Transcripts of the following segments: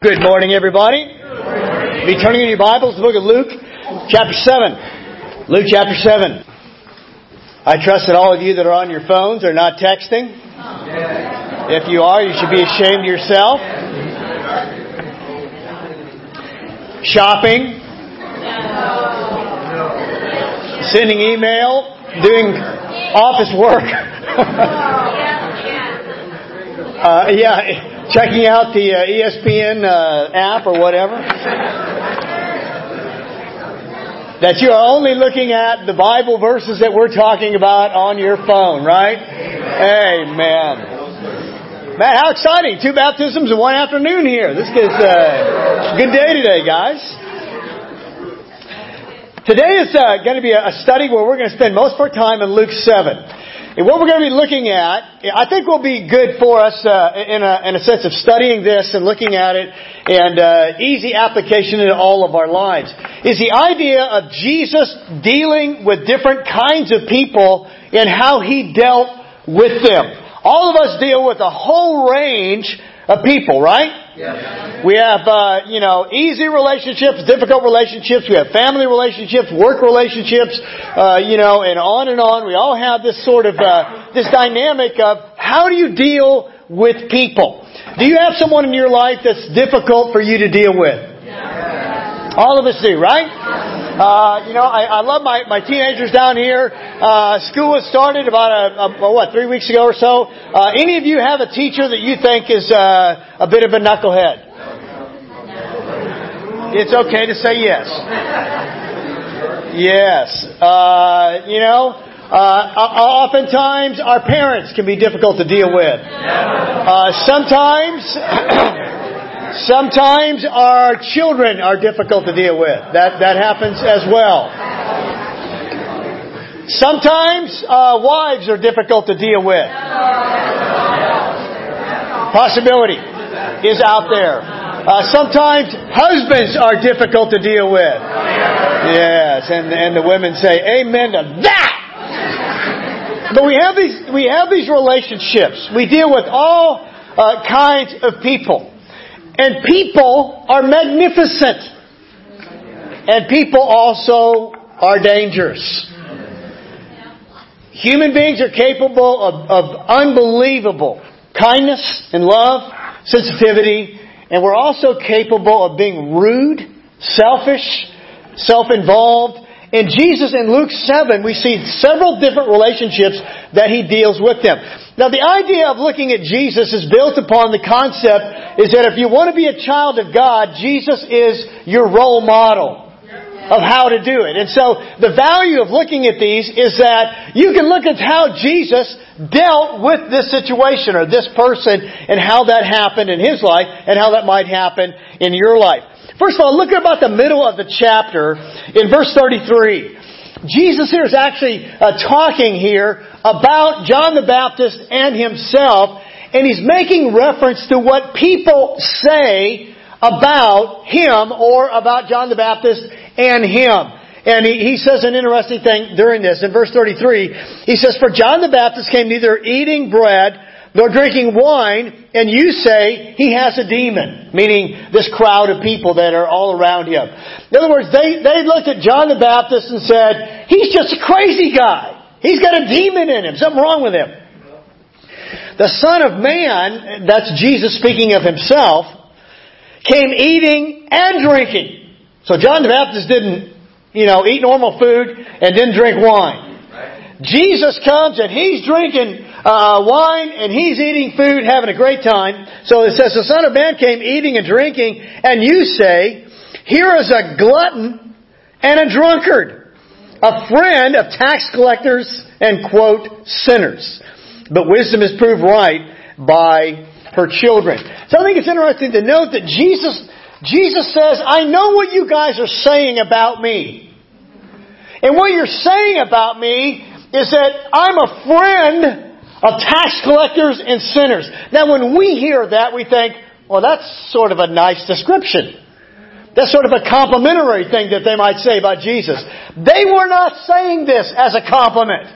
Good morning, everybody. Be turning in your Bibles the book of Luke, chapter 7. Luke, chapter 7. I trust that all of you that are on your phones are not texting. If you are, you should be ashamed of yourself. Shopping. Sending email. Doing office work. uh, yeah checking out the uh, ESPN uh, app or whatever. that you are only looking at the Bible verses that we're talking about on your phone, right? Amen. Man, how exciting! Two baptisms in one afternoon here. This is uh, a good day today, guys. Today is uh, going to be a study where we're going to spend most of our time in Luke 7. And what we're going to be looking at, I think will be good for us uh, in, a, in a sense of studying this and looking at it and uh, easy application in all of our lives, is the idea of Jesus dealing with different kinds of people and how he dealt with them. All of us deal with a whole range of people, right? Yes. We have, uh, you know, easy relationships, difficult relationships. We have family relationships, work relationships, uh, you know, and on and on. We all have this sort of, uh, this dynamic of how do you deal with people? Do you have someone in your life that's difficult for you to deal with? Yes. All of us do, right? Uh, you know, I, I love my, my teenagers down here. Uh, school was started about a, a, what three weeks ago or so. Uh, any of you have a teacher that you think is uh, a bit of a knucklehead? It's okay to say yes. Yes. Uh, you know, uh, oftentimes our parents can be difficult to deal with. Uh, sometimes Sometimes our children are difficult to deal with. That, that happens as well. Sometimes uh, wives are difficult to deal with. Possibility is out there. Uh, sometimes husbands are difficult to deal with. Yes, and, and the women say amen to that. But we have these, we have these relationships. We deal with all uh, kinds of people. And people are magnificent. And people also are dangerous. Human beings are capable of, of unbelievable kindness and love, sensitivity, and we're also capable of being rude, selfish, self-involved, in Jesus in Luke 7, we see several different relationships that he deals with them. Now the idea of looking at Jesus is built upon the concept is that if you want to be a child of God, Jesus is your role model of how to do it. And so the value of looking at these is that you can look at how Jesus dealt with this situation or this person and how that happened in his life and how that might happen in your life. First of all, look at about the middle of the chapter in verse 33. Jesus here is actually uh, talking here about John the Baptist and himself, and he's making reference to what people say about him or about John the Baptist and him. And he, he says an interesting thing during this. In verse 33, he says, For John the Baptist came neither eating bread nor drinking wine, and you say he has a demon, meaning this crowd of people that are all around him. In other words, they, they looked at John the Baptist and said, he's just a crazy guy. He's got a demon in him, something wrong with him. The Son of Man, that's Jesus speaking of himself, came eating and drinking. So John the Baptist didn't, you know, eat normal food and didn't drink wine. Jesus comes and he's drinking uh, wine and he's eating food, having a great time. So it says the Son of Man came eating and drinking, and you say, here is a glutton and a drunkard, a friend of tax collectors and quote sinners. But wisdom is proved right by her children. So I think it's interesting to note that Jesus, Jesus says, I know what you guys are saying about me. And what you're saying about me is that I'm a friend of tax collectors and sinners. Now when we hear that, we think, well, that's sort of a nice description. That's sort of a complimentary thing that they might say about Jesus. They were not saying this as a compliment.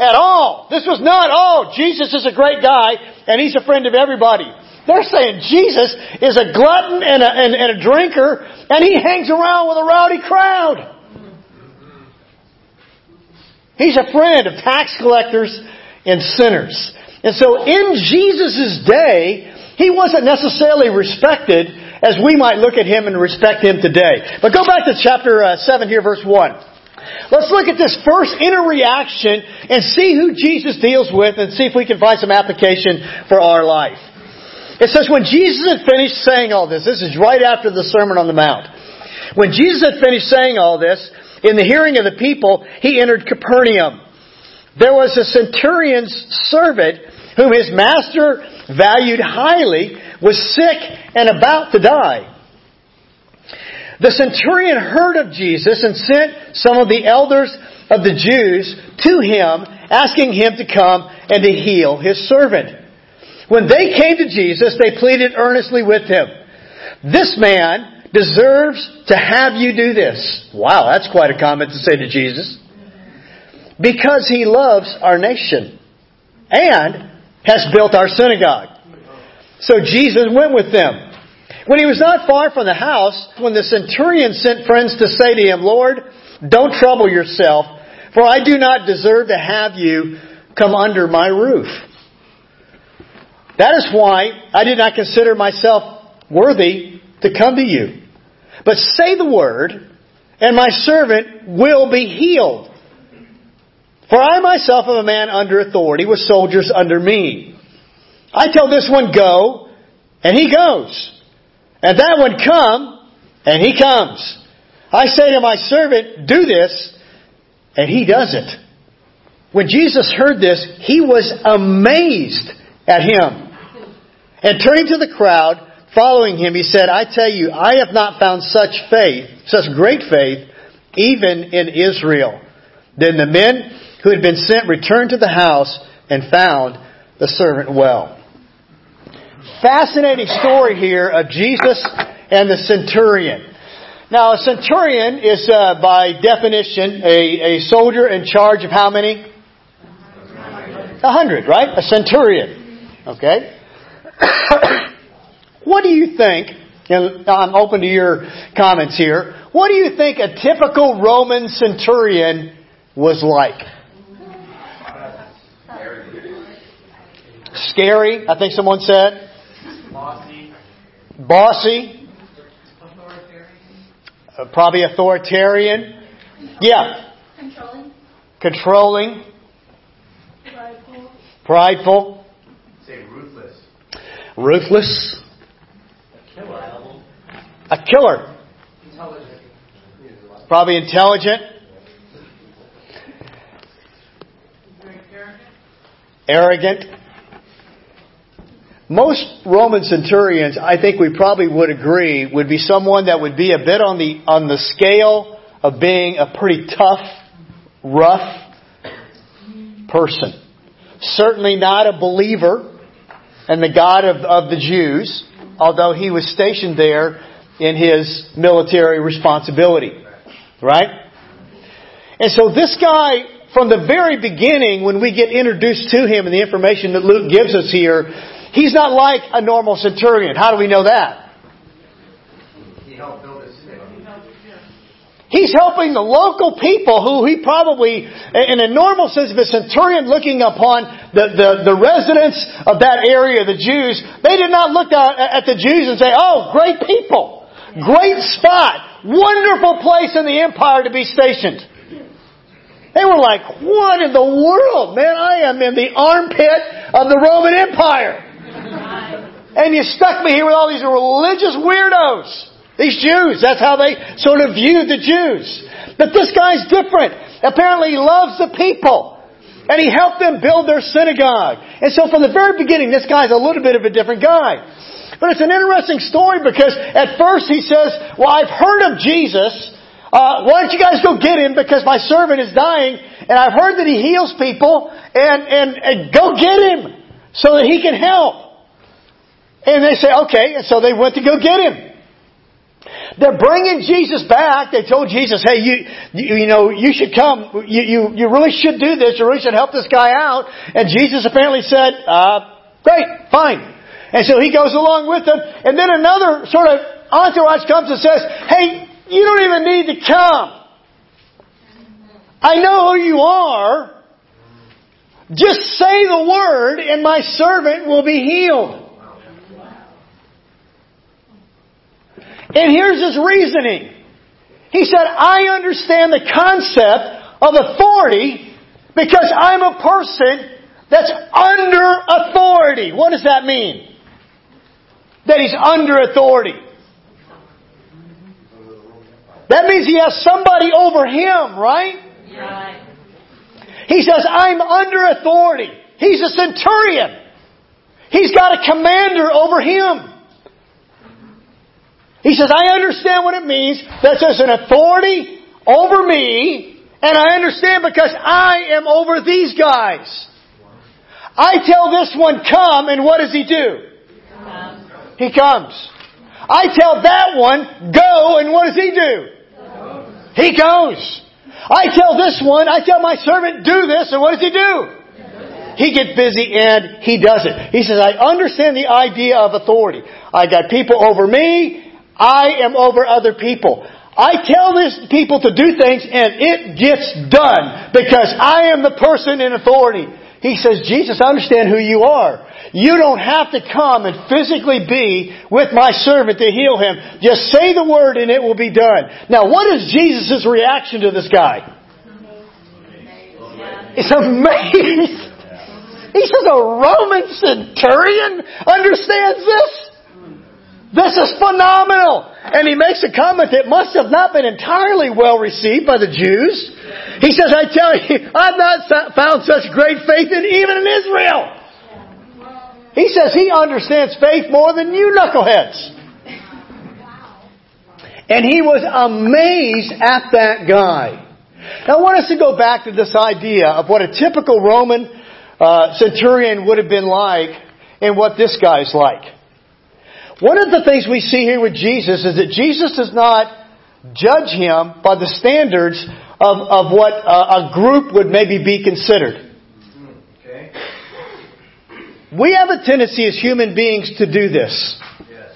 At all. This was not, oh, Jesus is a great guy and he's a friend of everybody. They're saying Jesus is a glutton and a, and, and a drinker, and he hangs around with a rowdy crowd. He's a friend of tax collectors and sinners. And so in Jesus' day, he wasn't necessarily respected as we might look at him and respect him today. But go back to chapter uh, 7 here, verse 1. Let's look at this first inner reaction and see who Jesus deals with and see if we can find some application for our life. It says, when Jesus had finished saying all this, this is right after the Sermon on the Mount. When Jesus had finished saying all this, in the hearing of the people, he entered Capernaum. There was a centurion's servant whom his master valued highly was sick and about to die. The centurion heard of Jesus and sent some of the elders of the Jews to him, asking him to come and to heal his servant. When they came to Jesus, they pleaded earnestly with him. This man deserves to have you do this. Wow, that's quite a comment to say to Jesus. Because he loves our nation and has built our synagogue. So Jesus went with them. When he was not far from the house, when the centurion sent friends to say to him, Lord, don't trouble yourself, for I do not deserve to have you come under my roof. That is why I did not consider myself worthy to come to you. But say the word, and my servant will be healed. For I myself am a man under authority with soldiers under me. I tell this one go, and he goes. And that one come, and he comes. I say to my servant, do this, and he does it. When Jesus heard this, he was amazed at him. And turning to the crowd, following him, he said, I tell you, I have not found such faith, such great faith, even in Israel. Then the men who had been sent returned to the house and found the servant well fascinating story here of Jesus and the centurion. Now, a centurion is, uh, by definition, a, a soldier in charge of how many? A hundred, right? A centurion. Okay? what do you think, and I'm open to your comments here, what do you think a typical Roman centurion was like? Scary, I think someone said. Bossy. Bossy. Authoritarian. Uh, probably authoritarian. Yeah. Controlling. Controlling. Prideful. Prideful. Say ruthless. Ruthless. Killer. A killer. Intelligent. Probably intelligent. Arrogant. Arrogant. Most Roman centurions, I think we probably would agree, would be someone that would be a bit on the, on the scale of being a pretty tough, rough person. Certainly not a believer in the God of, of the Jews, although he was stationed there in his military responsibility. Right? And so this guy, from the very beginning, when we get introduced to him and the information that Luke gives us here, He's not like a normal centurion. How do we know that? He helped build a city. He's helping the local people who he probably, in a normal sense of a centurion looking upon the, the, the residents of that area, the Jews, they did not look at the Jews and say, oh, great people, great spot, wonderful place in the empire to be stationed. They were like, what in the world? Man, I am in the armpit of the Roman Empire. And you stuck me here with all these religious weirdos. These Jews. That's how they sort of viewed the Jews. But this guy's different. Apparently he loves the people. And he helped them build their synagogue. And so from the very beginning, this guy's a little bit of a different guy. But it's an interesting story because at first he says, well, I've heard of Jesus. Uh, why don't you guys go get him because my servant is dying and I've heard that he heals people and, and, and go get him so that he can help. And they say, okay. And so they went to go get him. They're bringing Jesus back. They told Jesus, hey, you, you, you, know, you should come. You, you, you really should do this. You really should help this guy out. And Jesus apparently said, uh, great, fine. And so he goes along with them. And then another sort of entourage comes and says, Hey, you don't even need to come. I know who you are. Just say the word and my servant will be healed. And here's his reasoning. He said, I understand the concept of authority because I'm a person that's under authority. What does that mean? That he's under authority. That means he has somebody over him, right? He says, I'm under authority. He's a centurion. He's got a commander over him. He says, I understand what it means that there's an authority over me, and I understand because I am over these guys. I tell this one, come, and what does he do? He comes. I tell that one, go, and what does he do? He goes. I tell this one, I tell my servant, do this, and what does he do? He gets busy and he does it. He says, I understand the idea of authority. I got people over me, I am over other people. I tell these people to do things and it gets done because I am the person in authority. He says, Jesus, I understand who you are. You don't have to come and physically be with my servant to heal him. Just say the word and it will be done. Now, what is Jesus' reaction to this guy? It's amazed. He says a Roman centurion understands this? This is phenomenal. And he makes a comment that must have not been entirely well received by the Jews. He says, I tell you, I've not found such great faith in even in Israel. He says he understands faith more than you knuckleheads. And he was amazed at that guy. Now I want us to go back to this idea of what a typical Roman uh, centurion would have been like and what this guy's like. One of the things we see here with Jesus is that Jesus does not judge him by the standards of, of what a, a group would maybe be considered. Okay. We have a tendency as human beings to do this. Yes.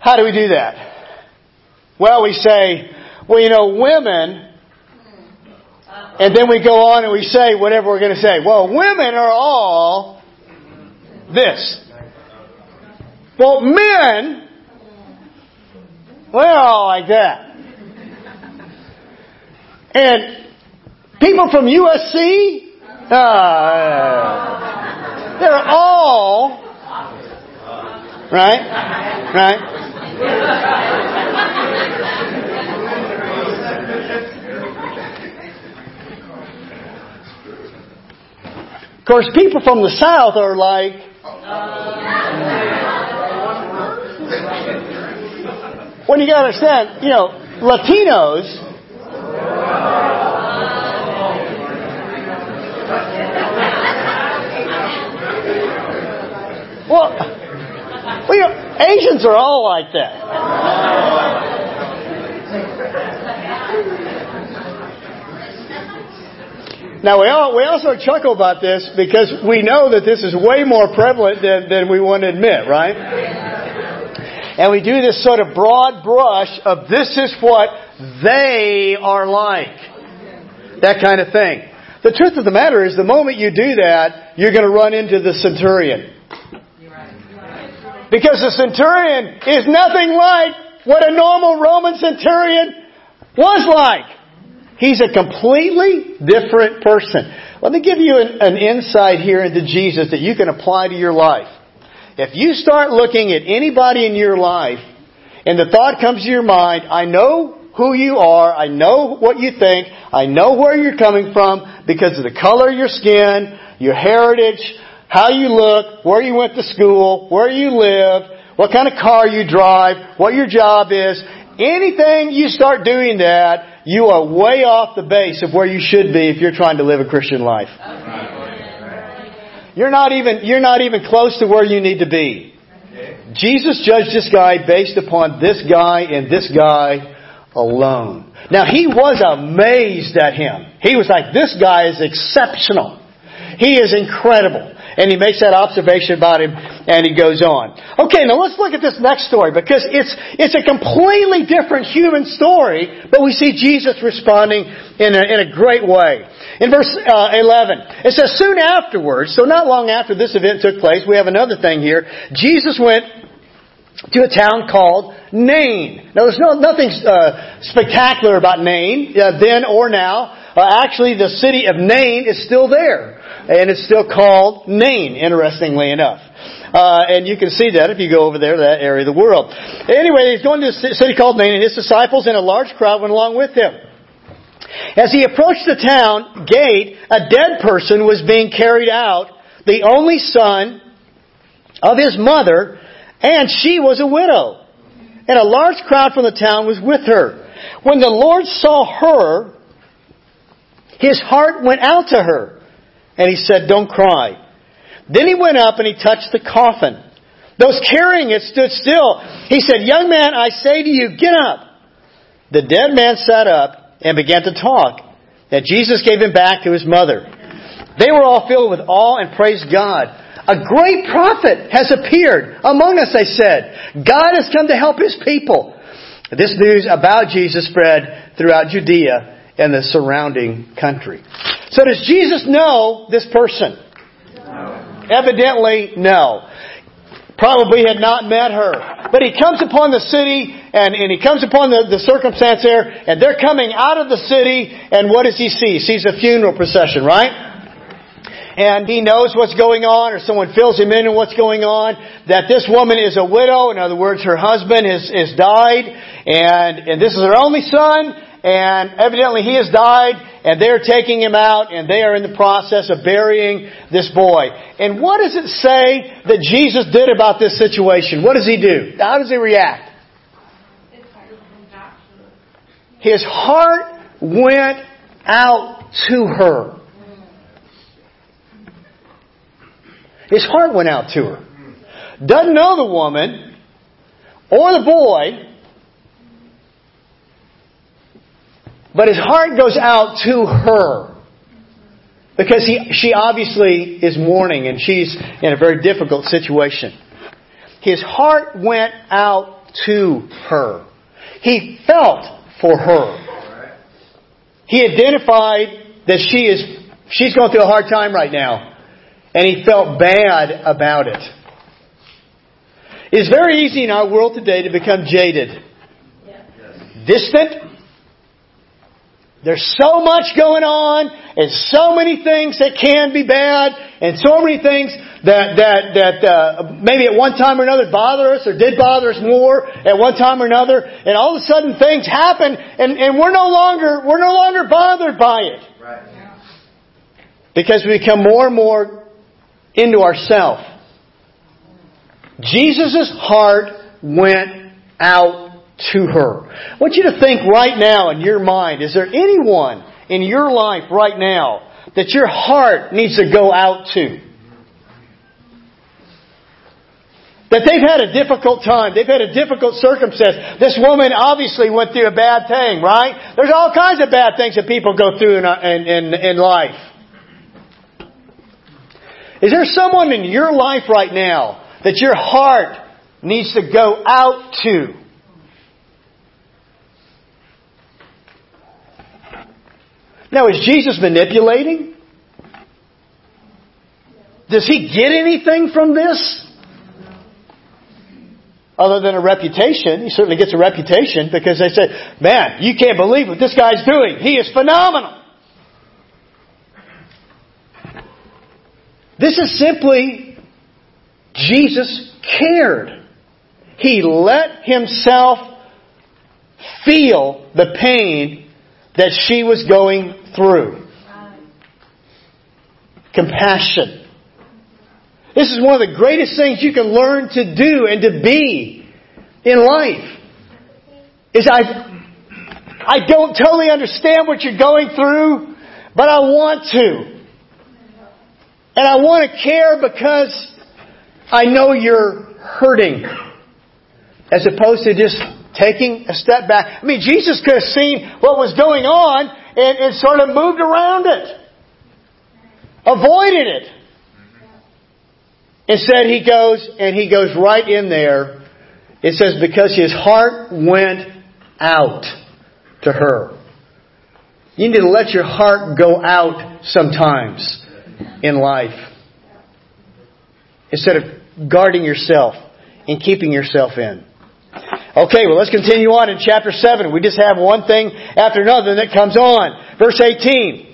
How do we do that? Well, we say, well, you know, women, and then we go on and we say whatever we're going to say. Well, women are all this. Well, men, we're all like that. And people from USC, uh, they're all, right? Right? Of course, people from the South are like, when you gotta understand, you know, Latinos, well, well you know, Asians are all like that. Now we all, we also chuckle about this because we know that this is way more prevalent than, than we want to admit, right? And we do this sort of broad brush of this is what they are like. That kind of thing. The truth of the matter is the moment you do that, you're going to run into the centurion. Because the centurion is nothing like what a normal Roman centurion was like. He's a completely different person. Let me give you an, an, insight here into Jesus that you can apply to your life. If you start looking at anybody in your life and the thought comes to your mind, I know who you are, I know what you think, I know where you're coming from because of the color of your skin, your heritage, how you look, where you went to school, where you live, what kind of car you drive, what your job is. Anything you start doing that, you are way off the base of where you should be if you're trying to live a Christian life. You're not even, you're not even close to where you need to be. Jesus judged this guy based upon this guy and this guy alone. Now he was amazed at him. He was like, this guy is exceptional. He is incredible. And he makes that observation about him and he goes on. Okay, now let's look at this next story because it's, it's a completely different human story, but we see Jesus responding in a, in a great way. In verse uh, 11, it says, Soon afterwards, so not long after this event took place, we have another thing here. Jesus went to a town called Nain. Now, there's no, nothing uh, spectacular about Nain uh, then or now. Uh, actually, the city of Nain is still there, and it's still called Nain. Interestingly enough. Uh, and you can see that if you go over there to that area of the world. Anyway, he's going to a city called Nain, and his disciples and a large crowd went along with him. As he approached the town gate, a dead person was being carried out, the only son of his mother, and she was a widow. And a large crowd from the town was with her. When the Lord saw her, his heart went out to her, and he said, Don't cry. Then he went up and he touched the coffin. Those carrying it stood still. He said, Young man, I say to you, get up. The dead man sat up and began to talk. And Jesus gave him back to his mother. They were all filled with awe and praised God. A great prophet has appeared among us, they said. God has come to help his people. This news about Jesus spread throughout Judea and the surrounding country. So does Jesus know this person? No. Evidently, no probably had not met her. But he comes upon the city and, and he comes upon the, the circumstance there and they're coming out of the city and what does he see? He sees a funeral procession, right? and he knows what's going on, or someone fills him in on what's going on, that this woman is a widow. In other words, her husband has, has died, and, and this is her only son, and evidently he has died, and they're taking him out, and they are in the process of burying this boy. And what does it say that Jesus did about this situation? What does he do? How does he react? His heart went out to her. His heart went out to her. Doesn't know the woman or the boy, But his heart goes out to her. Because he, she obviously is mourning and she's in a very difficult situation. His heart went out to her. He felt for her. He identified that she is, she's going through a hard time right now. And he felt bad about it. It's very easy in our world today to become jaded. Distant, there's so much going on, and so many things that can be bad, and so many things that that that uh, maybe at one time or another bother us or did bother us more at one time or another, and all of a sudden things happen, and, and we're no longer we're no longer bothered by it Right. because we become more and more into ourself. Jesus' heart went out to her. I want you to think right now in your mind, is there anyone in your life right now that your heart needs to go out to? That they've had a difficult time. They've had a difficult circumstance. This woman obviously went through a bad thing, right? There's all kinds of bad things that people go through in, uh, in, in, in life. Is there someone in your life right now that your heart needs to go out to? Now, is Jesus manipulating? Does he get anything from this? Other than a reputation, he certainly gets a reputation because they say, man, you can't believe what this guy's doing. He is phenomenal. This is simply Jesus cared. He let himself feel the pain that she was going through. Compassion. This is one of the greatest things you can learn to do and to be in life. Is I, I don't totally understand what you're going through, but I want to. And I want to care because I know you're hurting. As opposed to just taking a step back. I mean, Jesus could have seen what was going on and, and sort of moved around it, avoided it. Instead, he goes and he goes right in there. It says, because his heart went out to her. You need to let your heart go out sometimes in life. Instead of guarding yourself and keeping yourself in. Okay, well let's continue on in chapter 7. We just have one thing after another that comes on. Verse 18.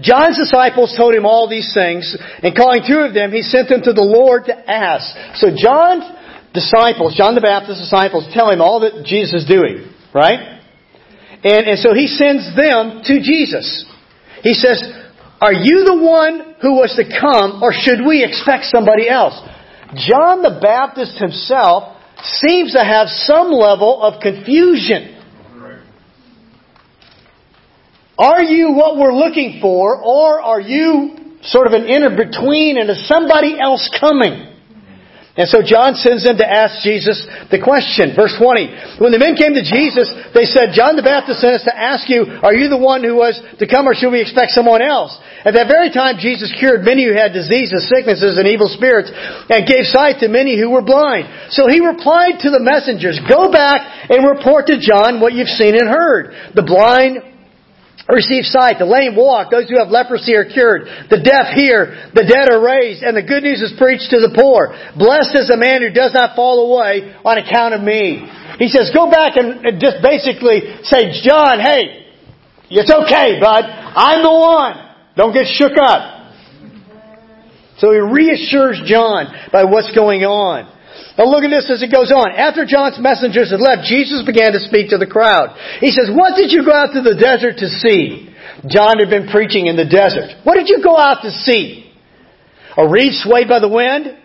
John's disciples told him all these things, and calling two of them, he sent them to the Lord to ask. So John's disciples, John the Baptist's disciples, tell him all that Jesus is doing, right? And, and so he sends them to Jesus. He says, Are you the one who was to come, or should we expect somebody else? John the Baptist himself seems to have some level of confusion. Are you what we're looking for, or are you sort of an in between and is somebody else coming? And so John sends them to ask Jesus the question. Verse 20. When the men came to Jesus, they said, John the Baptist sent us to ask you, are you the one who was to come or should we expect someone else? At that very time, Jesus cured many who had diseases, sicknesses, and evil spirits, and gave sight to many who were blind. So he replied to the messengers, Go back and report to John what you've seen and heard. The blind receive sight, the lame walk, those who have leprosy are cured, the deaf hear, the dead are raised, and the good news is preached to the poor. Blessed is the man who does not fall away on account of me. He says, go back and just basically say, John, hey, it's okay, bud. I'm the one. Don't get shook up. So he reassures John by what's going on. Now look at this as it goes on. After John's messengers had left, Jesus began to speak to the crowd. He says, What did you go out to the desert to see? John had been preaching in the desert. What did you go out to see? A reed swayed by the wind?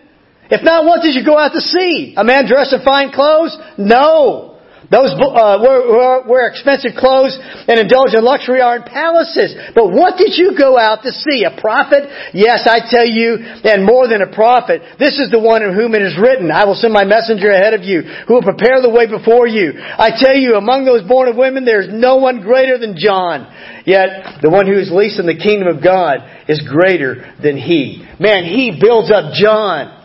If not, what did you go out to see? A man dressed in fine clothes? No. Those uh, wear, wear expensive clothes and indulge in luxury are in palaces. But what did you go out to see? A prophet? Yes, I tell you, and more than a prophet. This is the one in whom it is written, I will send my messenger ahead of you, who will prepare the way before you. I tell you, among those born of women, there is no one greater than John. Yet, the one who is least in the kingdom of God is greater than he. Man, he builds up John.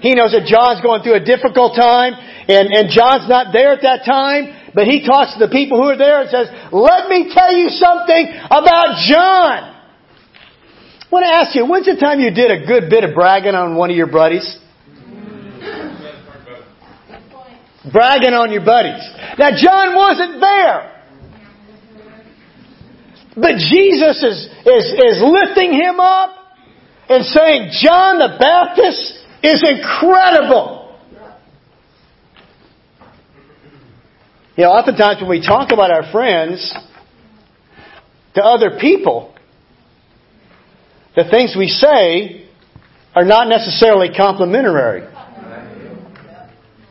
He knows that John's going through a difficult time, and, and John's not there at that time, but he talks to the people who are there and says, Let me tell you something about John. I want to ask you, when's the time you did a good bit of bragging on one of your buddies? bragging on your buddies. Now, John wasn't there. But Jesus is, is, is lifting him up and saying, John the Baptist is incredible. You know, oftentimes when we talk about our friends to other people, the things we say are not necessarily complimentary.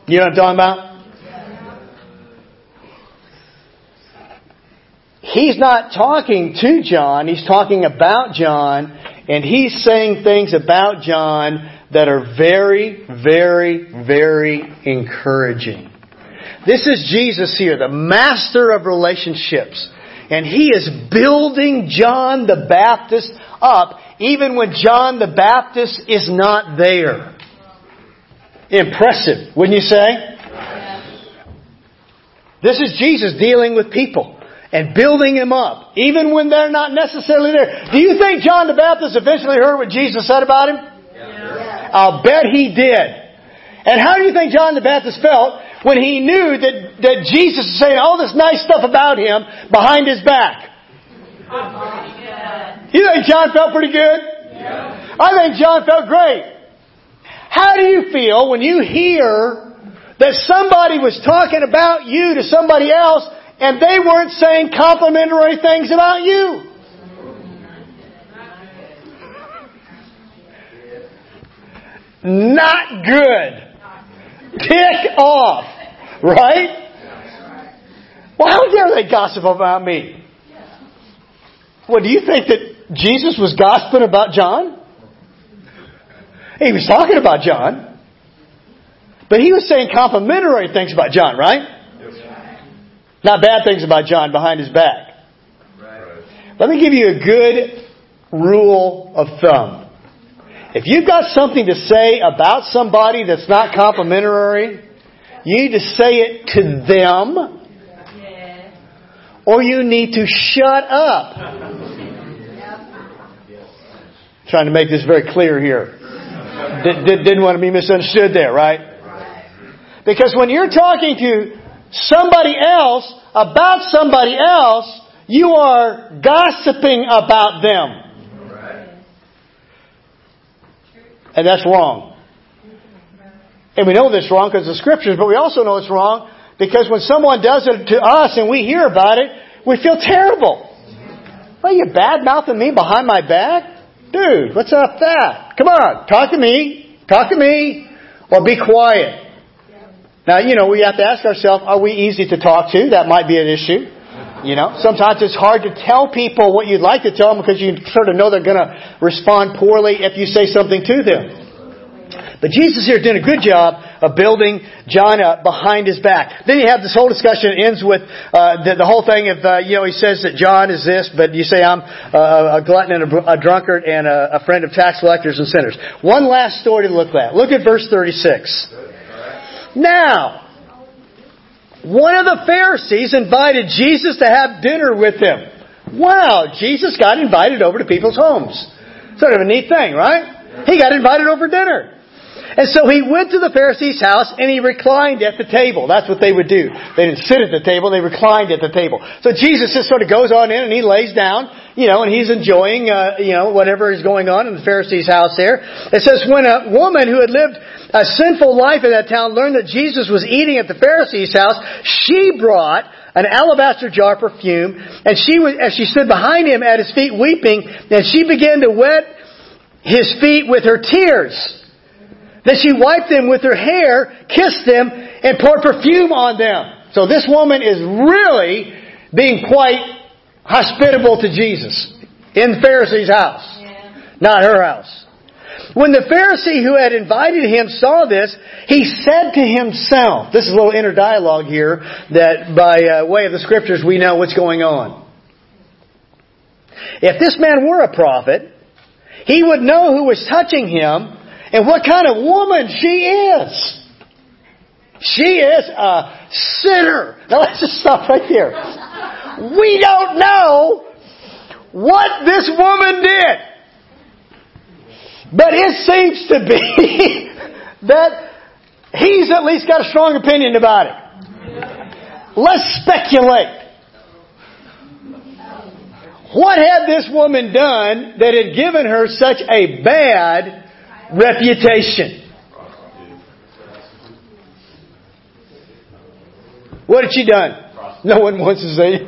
You know what I'm talking about? He's not talking to John, he's talking about John, and he's saying things about John that are very, very, very encouraging. This is Jesus here, the master of relationships. And he is building John the Baptist up even when John the Baptist is not there. Impressive, wouldn't you say? This is Jesus dealing with people and building them up, even when they're not necessarily there. Do you think John the Baptist eventually heard what Jesus said about him? I'll bet he did. And how do you think John the Baptist felt when he knew that, that Jesus was saying all this nice stuff about him behind his back? You think John felt pretty good? Yeah. I think John felt great. How do you feel when you hear that somebody was talking about you to somebody else and they weren't saying complimentary things about you? Not good. Tick off. Right? Well, how dare they gossip about me? Well, do you think that Jesus was gossiping about John? He was talking about John. But he was saying complimentary things about John, right? Not bad things about John behind his back. Let me give you a good rule of thumb. If you've got something to say about somebody that's not complimentary, you need to say it to them or you need to shut up. Trying to make this very clear here. Did, didn't want to be misunderstood there, right? Because when you're talking to somebody else about somebody else, you are gossiping about them. And that's wrong. And we know this wrong because of the scriptures, but we also know it's wrong because when someone does it to us and we hear about it, we feel terrible. Well, you bad mouthing me behind my back? Dude, what's up with that? Come on, talk to me. Talk to me. Or be quiet. Now, you know, we have to ask ourselves, are we easy to talk to? That might be an issue. You know, sometimes it's hard to tell people what you'd like to tell them because you sort of know they're going to respond poorly if you say something to them. But Jesus here did a good job of building John up behind his back. Then you have this whole discussion. It ends with uh, the, the, whole thing of uh, you know he says that John is this, but you say I'm uh, a glutton and a, a drunkard and a, a, friend of tax collectors and sinners. One last story to look at. Look at verse 36. Now, one of the Pharisees invited Jesus to have dinner with him. Wow, Jesus got invited over to people's homes. Sort of a neat thing, right? He got invited over dinner. And so he went to the Pharisee's house and he reclined at the table. That's what they would do. They didn't sit at the table, they reclined at the table. So Jesus just sort of goes on in and he lays down, you know, and he's enjoying, uh, you know, whatever is going on in the Pharisee's house there. It says, when a woman who had lived a sinful life in that town learned that Jesus was eating at the Pharisee's house, she brought an alabaster jar of perfume, and she was, as she stood behind him at his feet weeping, and she began to wet his feet with her tears. Then she wiped them with her hair, kissed them, and poured perfume on them. So this woman is really being quite hospitable to Jesus in the Pharisee's house, yeah. not her house. When the Pharisee who had invited him saw this, he said to himself, this is a little inner dialogue here that by uh, way of the scriptures we know what's going on. If this man were a prophet, he would know who was touching him and what kind of woman she is. She is a sinner. Now let's just stop right there. We don't know what this woman did. But it seems to be that he's at least got a strong opinion about it. Let's speculate. What had this woman done that had given her such a bad reputation. What had she done? No one wants to say.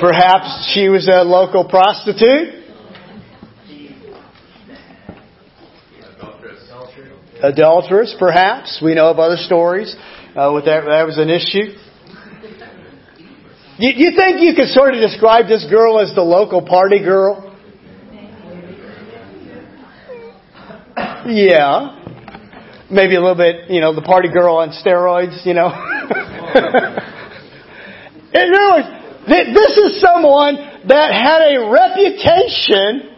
Perhaps she was a local prostitute. Adulteress, perhaps. We know of other stories uh, with that. That was an issue. You, think you could sort of describe this girl as the local party girl? Yeah. Maybe a little bit, you know, the party girl on steroids, you know. In other words, this is someone that had a reputation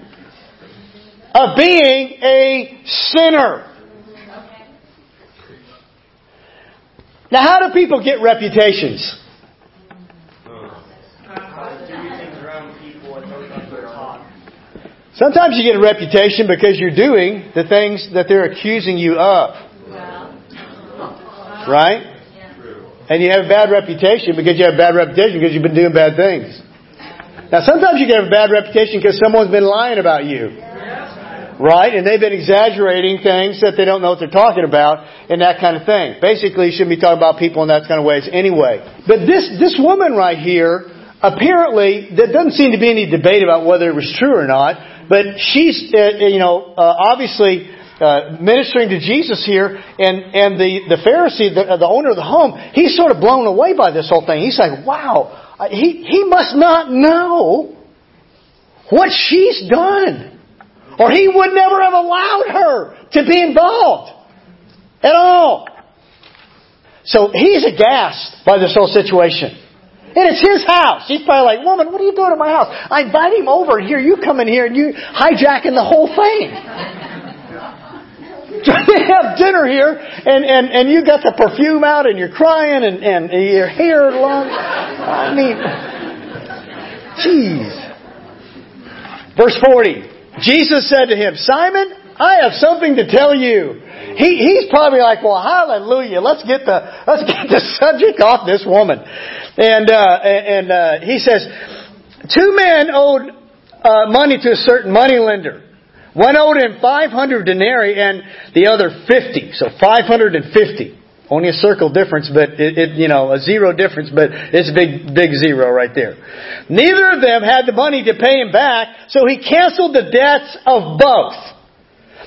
of being a sinner. Now, how do people get reputations? Sometimes you get a reputation because you're doing the things that they're accusing you of. Right? And you have a bad reputation because you have a bad reputation because you've been doing bad things. Now sometimes you get a bad reputation because someone's been lying about you. Right? And they've been exaggerating things that they don't know what they're talking about and that kind of thing. Basically, you shouldn't be talking about people in that kind of ways anyway. But this, this woman right here, apparently, there doesn't seem to be any debate about whether it was true or not. But she's, uh, you know, uh, obviously uh, ministering to Jesus here, and and the the Pharisee, the, the owner of the home, he's sort of blown away by this whole thing. He's like, "Wow, uh, he he must not know what she's done, or he would never have allowed her to be involved at all." So he's aghast by this whole situation. And it's his house. She's probably like, woman, what are you doing at my house? I invite him over here. You come in here and you hijacking the whole thing. To have dinner here and, and, and you got the perfume out and you're crying and, and your hair long. I mean, jeez. Verse 40. Jesus said to him, Simon, I have something to tell you. He, he's probably like, well, hallelujah. Let's get the, let's get the subject off this woman. And, uh, and, uh, he says, two men owed, uh, money to a certain money lender. One owed him 500 denarii and the other 50. So 550. Only a circle difference, but it, it, you know, a zero difference, but it's a big, big zero right there. Neither of them had the money to pay him back, so he canceled the debts of both.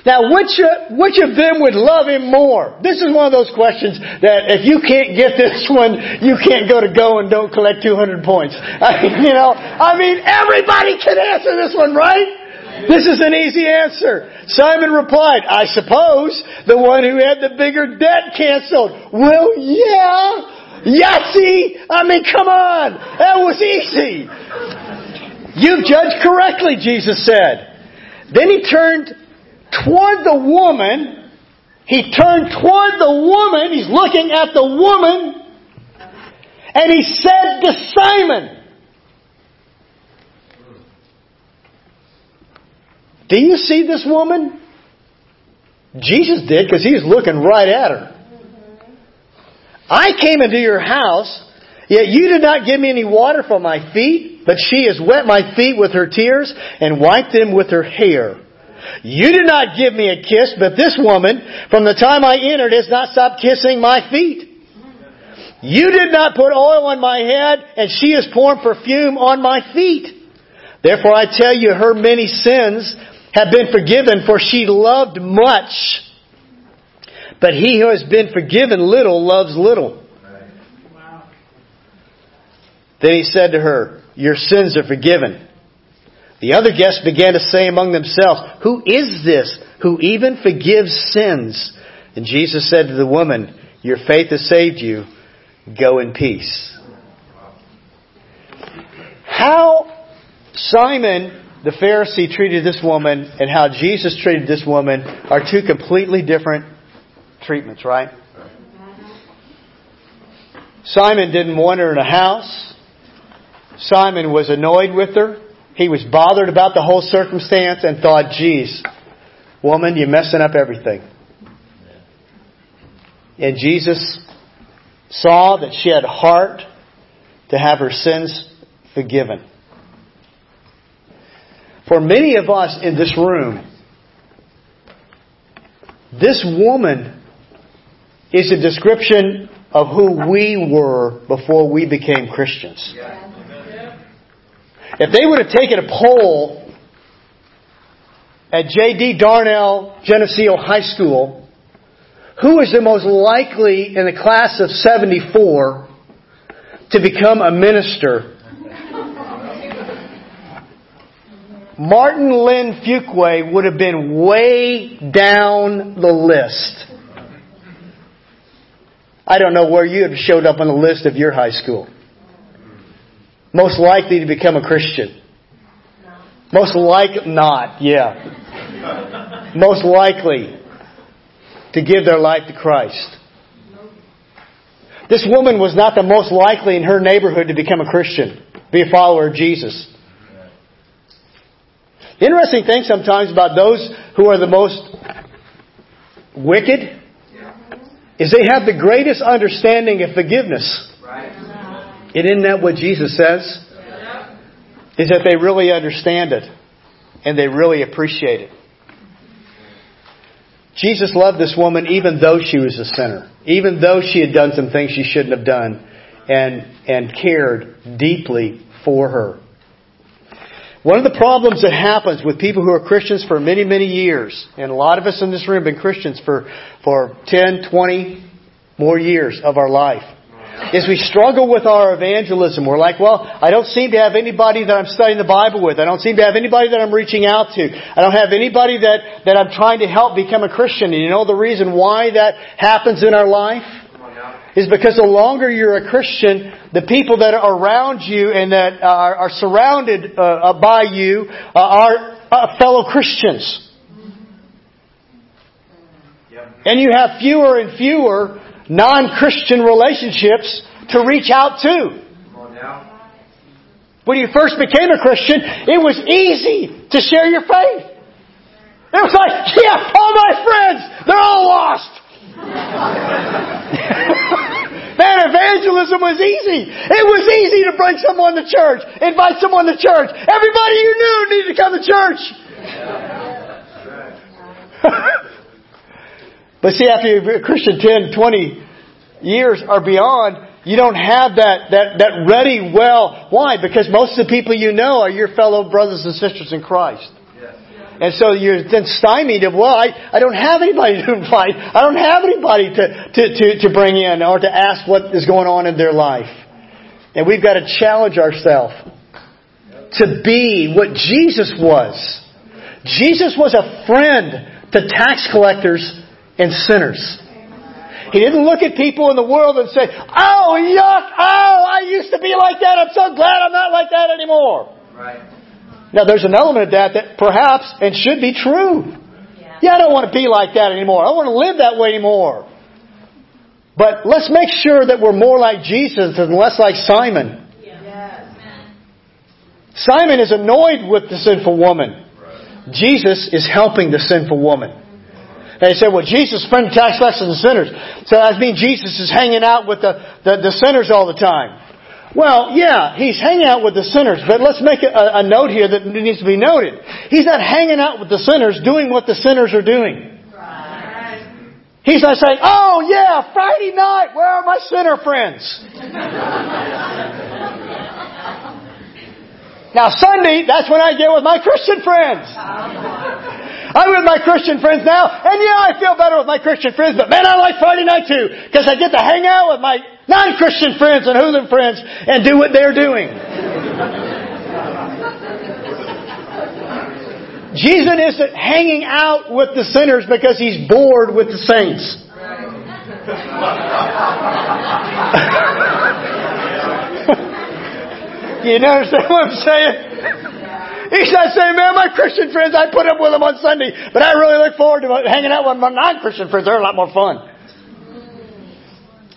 Now, which, which of them would love him more? This is one of those questions that if you can't get this one, you can't go to go and don't collect 200 points. I you know, I mean, everybody can answer this one, right? This is an easy answer. Simon replied, I suppose the one who had the bigger debt canceled. Well, yeah. Yahtzee! I mean, come on! That was easy! You've judged correctly, Jesus said. Then he turned toward the woman. He turned toward the woman. He's looking at the woman. And he said to Simon, Do you see this woman? Jesus did because he was looking right at her. I came into your house, yet you did not give me any water for my feet, but she has wet my feet with her tears and wiped them with her hair. You did not give me a kiss, but this woman, from the time I entered, has not stopped kissing my feet. You did not put oil on my head, and she has poured perfume on my feet. Therefore I tell you, her many sins have been forgiven, for she loved much. But he who has been forgiven little loves little. Then he said to her, Your sins are forgiven. The other guests began to say among themselves, Who is this who even forgives sins? And Jesus said to the woman, Your faith has saved you. Go in peace. How Simon the Pharisee treated this woman and how Jesus treated this woman are two completely different treatments, right? Simon didn't want her in a house. Simon was annoyed with her. He was bothered about the whole circumstance and thought, geez, woman, you're messing up everything. And Jesus saw that she had heart to have her sins forgiven. For many of us in this room, this woman is a description of who we were before we became Christians. If they would have taken a poll at J.D. Darnall Geneseo High School, who is the most likely in the class of 74 to become a minister Martin Lynn Fuqua would have been way down the list. I don't know where you would have showed up on the list of your high school. Most likely to become a Christian. Most like not, yeah. Most likely to give their life to Christ. This woman was not the most likely in her neighborhood to become a Christian, be a follower of Jesus. The interesting thing sometimes about those who are the most wicked is they have the greatest understanding of forgiveness. And isn't that what Jesus says? Is that they really understand it and they really appreciate it. Jesus loved this woman even though she was a sinner, even though she had done some things she shouldn't have done, and, and cared deeply for her. One of the problems that happens with people who are Christians for many, many years, and a lot of us in this room have been Christians for, for 10, 20 more years of our life, is we struggle with our evangelism. We're like, well, I don't seem to have anybody that I'm studying the Bible with. I don't seem to have anybody that I'm reaching out to. I don't have anybody that, that I'm trying to help become a Christian. And you know the reason why that happens in our life? is because the longer you're a Christian, the people that are around you and that are, are surrounded uh, by you uh, are uh, fellow Christians. And you have fewer and fewer non-Christian relationships to reach out to. When you first became a Christian, it was easy to share your faith. It was like, yeah, all my friends, they're all lost. Man, evangelism was easy. It was easy to bring someone to church, invite someone to church. Everybody you knew needed to come to church. but see, after you're a Christian 10, 20 years or beyond, you don't have that, that, that ready well. Why? Because most of the people you know are your fellow brothers and sisters in Christ. And so you're then stymied of, well, I, I don't have anybody to invite. I don't have anybody to, to, to, to bring in or to ask what is going on in their life. And we've got to challenge ourselves to be what Jesus was. Jesus was a friend to tax collectors and sinners. He didn't look at people in the world and say, oh, yuck, oh, I used to be like that. I'm so glad I'm not like that anymore. Right. Now, there's an element of that that perhaps and should be true. Yeah, I don't want to be like that anymore. I don't want to live that way anymore. But let's make sure that we're more like Jesus and less like Simon. Simon is annoyed with the sinful woman. Jesus is helping the sinful woman. And they said, well, Jesus is friend of tax collectors and sinners. So that means Jesus is hanging out with the, the, the sinners all the time. Well, yeah, he's hanging out with the sinners, but let's make a, a note here that needs to be noted. He's not hanging out with the sinners doing what the sinners are doing. He's not saying, oh yeah, Friday night, where are my sinner friends? now Sunday, that's when I get with my Christian friends. I'm with my Christian friends now, and yeah, I feel better with my Christian friends, but man, I like Friday night too, because I get to hang out with my non-Christian friends and hooligan friends and do what they're doing. Jesus isn't hanging out with the sinners because he's bored with the saints. you understand what I'm saying? He's not saying, man, my Christian friends, I put up with them on Sunday, but I really look forward to hanging out with my non-Christian friends. They're a lot more fun.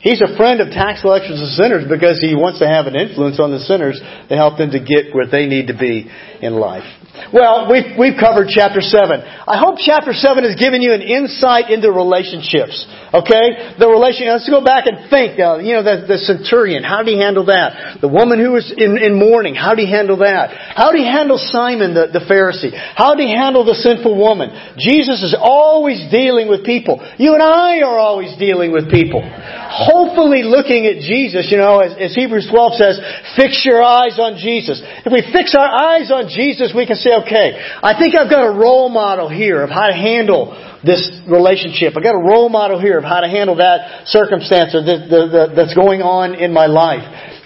He's a friend of tax collectors and sinners because he wants to have an influence on the sinners to help them to get where they need to be in life. Well, we've, we've covered chapter 7. I hope chapter 7 has given you an insight into relationships. Okay? The relation, let's go back and think. Uh, you know, the, the centurion, how did he handle that? The woman who was in, in mourning, how did he handle that? How did he handle Simon the, the Pharisee? How did he handle the sinful woman? Jesus is always dealing with people. You and I are always dealing with people. Hopefully looking at Jesus, you know, as, as Hebrews 12 says, fix your eyes on Jesus. If we fix our eyes on Jesus, we can say, okay, I think I've got a role model here of how to handle this relationship. I've got a role model here of how to handle that circumstance or the, the, the, that's going on in my life.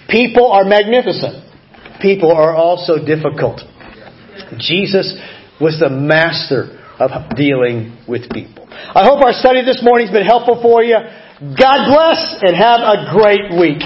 People are magnificent. People are also difficult. Jesus was the master of dealing with people. I hope our study this morning has been helpful for you. God bless and have a great week.